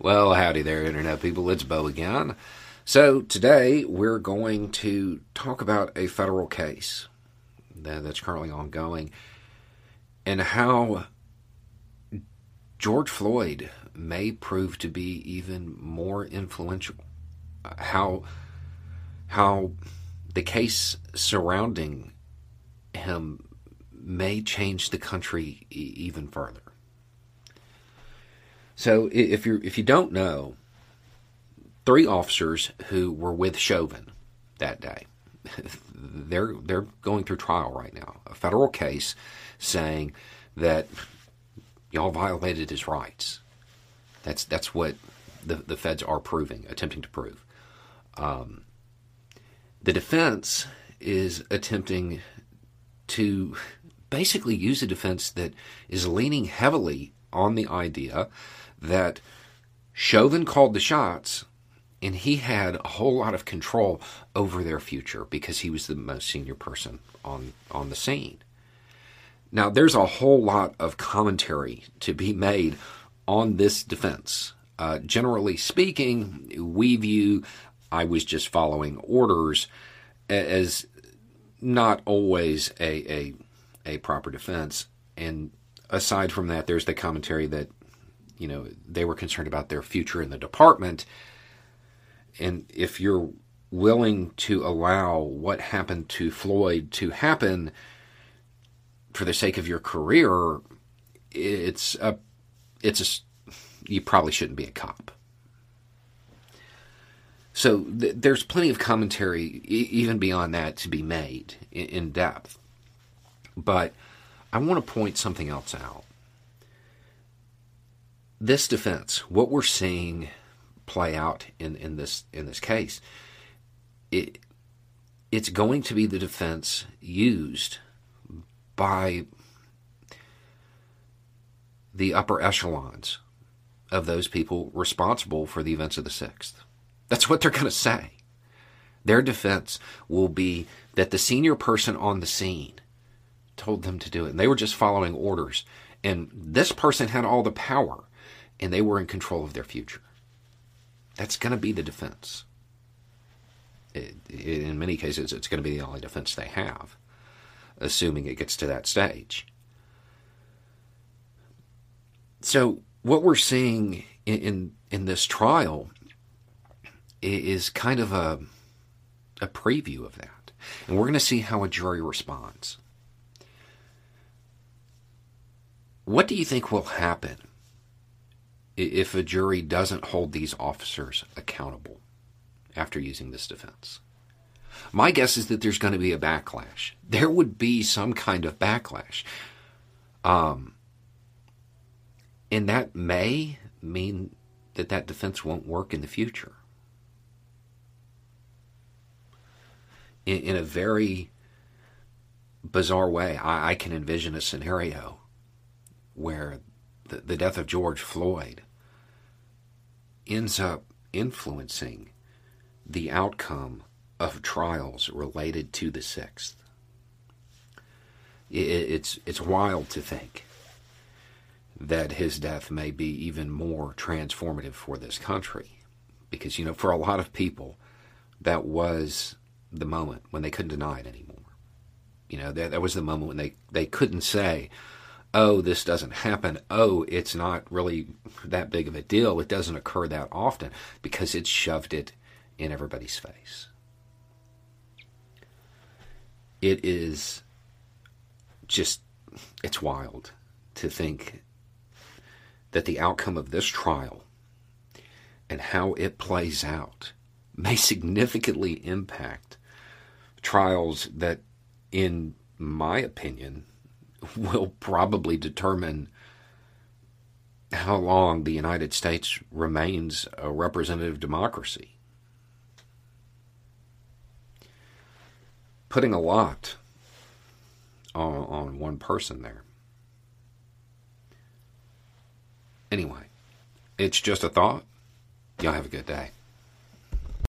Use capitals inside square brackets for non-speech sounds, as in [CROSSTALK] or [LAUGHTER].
Well, howdy there, Internet people. It's Bo again. So, today we're going to talk about a federal case that's currently ongoing and how George Floyd may prove to be even more influential. How, how the case surrounding him may change the country even further. So if you if you don't know, three officers who were with Chauvin that day, [LAUGHS] they're they're going through trial right now. A federal case saying that y'all violated his rights. That's that's what the the feds are proving, attempting to prove. Um, the defense is attempting to basically use a defense that is leaning heavily on the idea that Chauvin called the shots and he had a whole lot of control over their future because he was the most senior person on on the scene. Now there's a whole lot of commentary to be made on this defense. Uh, generally speaking, we view I was just following orders as not always a, a a proper defense. And aside from that, there's the commentary that you know, they were concerned about their future in the department. And if you're willing to allow what happened to Floyd to happen for the sake of your career, it's a, it's a, you probably shouldn't be a cop. So th- there's plenty of commentary, e- even beyond that, to be made in, in depth. But I want to point something else out this defense, what we're seeing play out in, in this in this case, it it's going to be the defense used by the upper echelons of those people responsible for the events of the 6th. That's what they're going to say. Their defense will be that the senior person on the scene told them to do it. And they were just following orders. And this person had all the power and they were in control of their future. That's going to be the defense. It, in many cases, it's going to be the only defense they have, assuming it gets to that stage. So, what we're seeing in, in, in this trial is kind of a, a preview of that. And we're going to see how a jury responds. What do you think will happen if a jury doesn't hold these officers accountable after using this defense. My guess is that there's going to be a backlash. There would be some kind of backlash. Um, and that may mean that that defense won't work in the future. In, in a very bizarre way, I, I can envision a scenario where the, the death of George Floyd ends up influencing the outcome of trials related to the sixth. It's it's wild to think that his death may be even more transformative for this country, because you know for a lot of people, that was the moment when they couldn't deny it anymore. You know that that was the moment when they they couldn't say, oh, this doesn't happen. Oh, it's not really that big of a deal. It doesn't occur that often because it's shoved it in everybody's face. It is just, it's wild to think that the outcome of this trial and how it plays out may significantly impact trials that, in my opinion, [LAUGHS] will probably determine how long the United States remains a representative democracy. Putting a lot on, on one person there. Anyway, it's just a thought. Y'all have a good day.